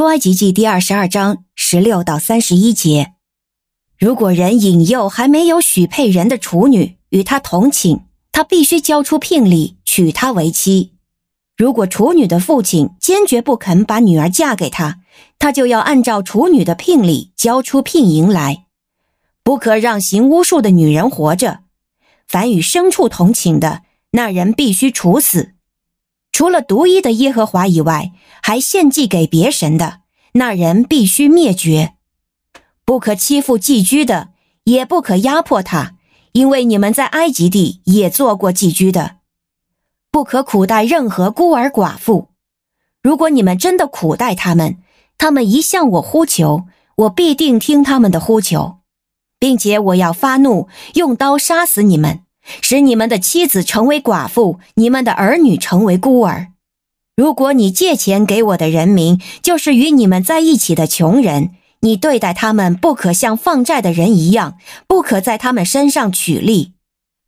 出埃及记第二十二章十六到三十一节：如果人引诱还没有许配人的处女与他同寝，他必须交出聘礼娶她为妻。如果处女的父亲坚决不肯把女儿嫁给他，他就要按照处女的聘礼交出聘银来，不可让行巫术的女人活着。凡与牲畜同寝的，那人必须处死。除了独一的耶和华以外，还献祭给别神的，那人必须灭绝。不可欺负寄居的，也不可压迫他，因为你们在埃及地也做过寄居的。不可苦待任何孤儿寡妇。如果你们真的苦待他们，他们一向我呼求，我必定听他们的呼求，并且我要发怒，用刀杀死你们。使你们的妻子成为寡妇，你们的儿女成为孤儿。如果你借钱给我的人民，就是与你们在一起的穷人，你对待他们不可像放债的人一样，不可在他们身上取利。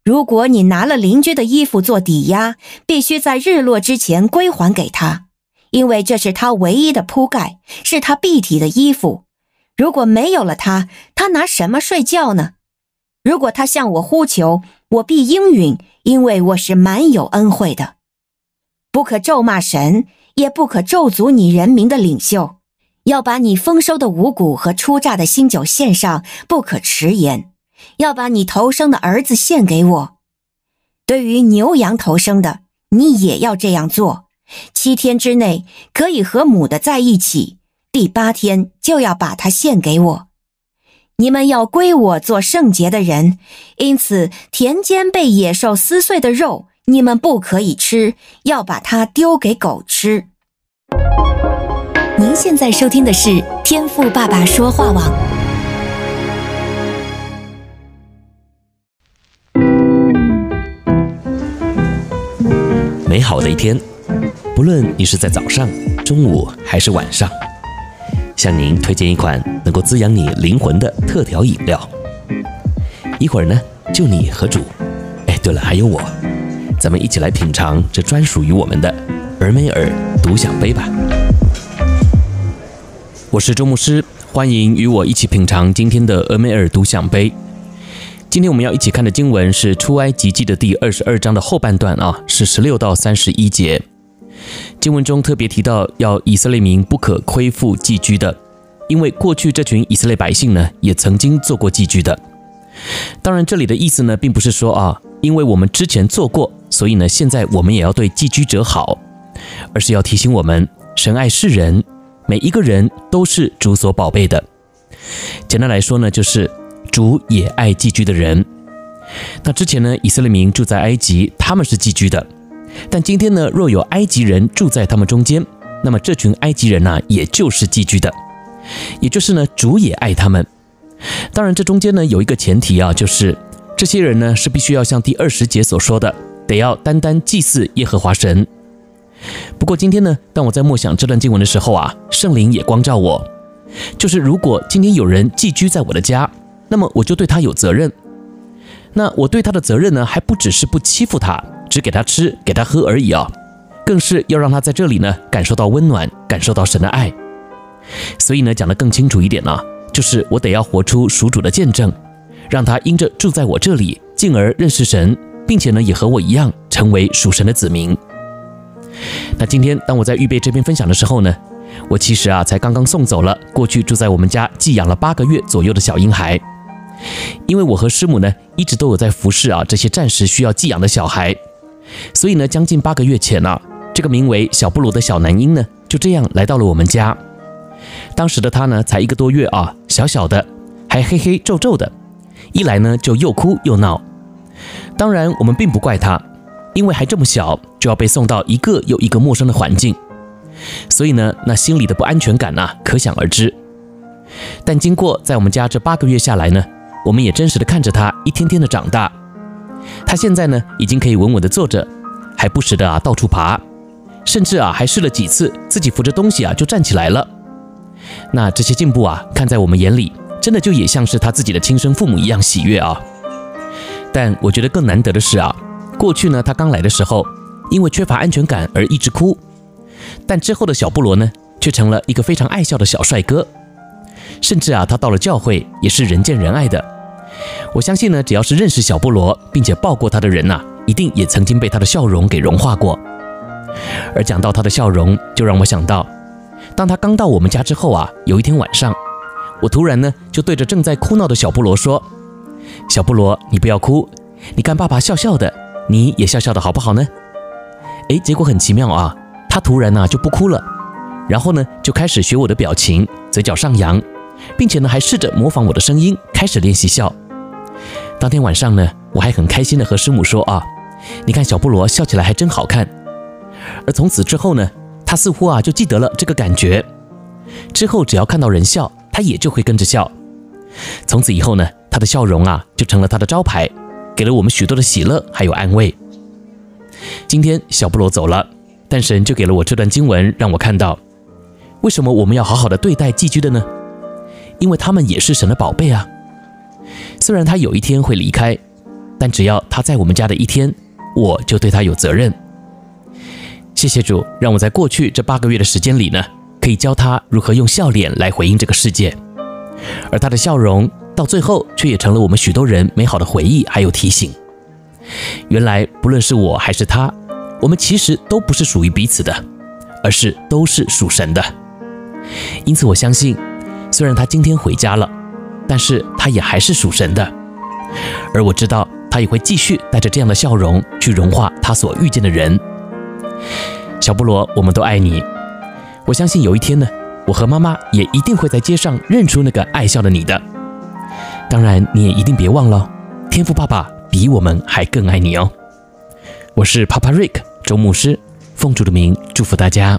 如果你拿了邻居的衣服做抵押，必须在日落之前归还给他，因为这是他唯一的铺盖，是他蔽体的衣服。如果没有了他，他拿什么睡觉呢？如果他向我呼求，我必应允，因为我是满有恩惠的。不可咒骂神，也不可咒诅你人民的领袖。要把你丰收的五谷和初榨的新酒献上，不可迟延。要把你头生的儿子献给我。对于牛羊头生的，你也要这样做。七天之内可以和母的在一起，第八天就要把它献给我。你们要归我做圣洁的人，因此田间被野兽撕碎的肉，你们不可以吃，要把它丢给狗吃。您现在收听的是天赋爸爸说话网。美好的一天，不论你是在早上、中午还是晚上。向您推荐一款能够滋养你灵魂的特调饮料。一会儿呢，就你和主，哎，对了，还有我，咱们一起来品尝这专属于我们的俄美尔独享杯吧。我是周牧师，欢迎与我一起品尝今天的俄美尔独享杯。今天我们要一起看的经文是出埃及记的第二十二章的后半段啊，是十六到三十一节。经文中特别提到，要以色列民不可亏负寄居的，因为过去这群以色列百姓呢，也曾经做过寄居的。当然，这里的意思呢，并不是说啊，因为我们之前做过，所以呢，现在我们也要对寄居者好，而是要提醒我们，神爱世人，每一个人都是主所宝贝的。简单来说呢，就是主也爱寄居的人。那之前呢，以色列民住在埃及，他们是寄居的。但今天呢，若有埃及人住在他们中间，那么这群埃及人呢，也就是寄居的，也就是呢，主也爱他们。当然，这中间呢有一个前提啊，就是这些人呢是必须要像第二十节所说的，得要单单祭祀耶和华神。不过今天呢，当我在默想这段经文的时候啊，圣灵也光照我，就是如果今天有人寄居在我的家，那么我就对他有责任。那我对他的责任呢，还不只是不欺负他。只给他吃，给他喝而已啊，更是要让他在这里呢感受到温暖，感受到神的爱。所以呢，讲得更清楚一点呢，就是我得要活出属主的见证，让他因着住在我这里，进而认识神，并且呢，也和我一样成为属神的子民。那今天当我在预备这篇分享的时候呢，我其实啊才刚刚送走了过去住在我们家寄养了八个月左右的小婴孩。因为我和师母呢一直都有在服侍啊这些暂时需要寄养的小孩。所以呢，将近八个月前呢、啊，这个名为小布鲁的小男婴呢，就这样来到了我们家。当时的他呢，才一个多月啊，小小的，还黑黑皱皱的，一来呢就又哭又闹。当然，我们并不怪他，因为还这么小，就要被送到一个又一个陌生的环境，所以呢，那心里的不安全感呐、啊，可想而知。但经过在我们家这八个月下来呢，我们也真实的看着他一天天的长大。他现在呢，已经可以稳稳地坐着，还不时的啊到处爬，甚至啊还试了几次自己扶着东西啊就站起来了。那这些进步啊，看在我们眼里，真的就也像是他自己的亲生父母一样喜悦啊。但我觉得更难得的是啊，过去呢他刚来的时候，因为缺乏安全感而一直哭，但之后的小布罗呢，却成了一个非常爱笑的小帅哥。甚至啊，他到了教会也是人见人爱的。我相信呢，只要是认识小菠萝并且抱过他的人呐、一定也曾经被他的笑容给融化过。而讲到他的笑容，就让我想到，当他刚到我们家之后啊，有一天晚上，我突然呢就对着正在哭闹的小菠萝说：“小菠萝，你不要哭，你看爸爸笑笑的，你也笑笑的好不好呢？”诶，结果很奇妙啊，他突然呢就不哭了，然后呢就开始学我的表情，嘴角上扬，并且呢还试着模仿我的声音，开始练习笑。当天晚上呢，我还很开心的和师母说啊，你看小菠萝笑起来还真好看。而从此之后呢，他似乎啊就记得了这个感觉，之后只要看到人笑，他也就会跟着笑。从此以后呢，他的笑容啊就成了他的招牌，给了我们许多的喜乐还有安慰。今天小菠萝走了，但神就给了我这段经文，让我看到为什么我们要好好的对待寄居的呢？因为他们也是神的宝贝啊。虽然他有一天会离开，但只要他在我们家的一天，我就对他有责任。谢谢主，让我在过去这八个月的时间里呢，可以教他如何用笑脸来回应这个世界，而他的笑容到最后却也成了我们许多人美好的回忆，还有提醒。原来不论是我还是他，我们其实都不是属于彼此的，而是都是属神的。因此我相信，虽然他今天回家了，但是他也还是属神的。而我知道他也会继续带着这样的笑容去融化他所遇见的人。小菠萝，我们都爱你。我相信有一天呢，我和妈妈也一定会在街上认出那个爱笑的你的。当然，你也一定别忘了，天父爸爸比我们还更爱你哦。我是 Papa Rick 周牧师，奉主的名祝福大家。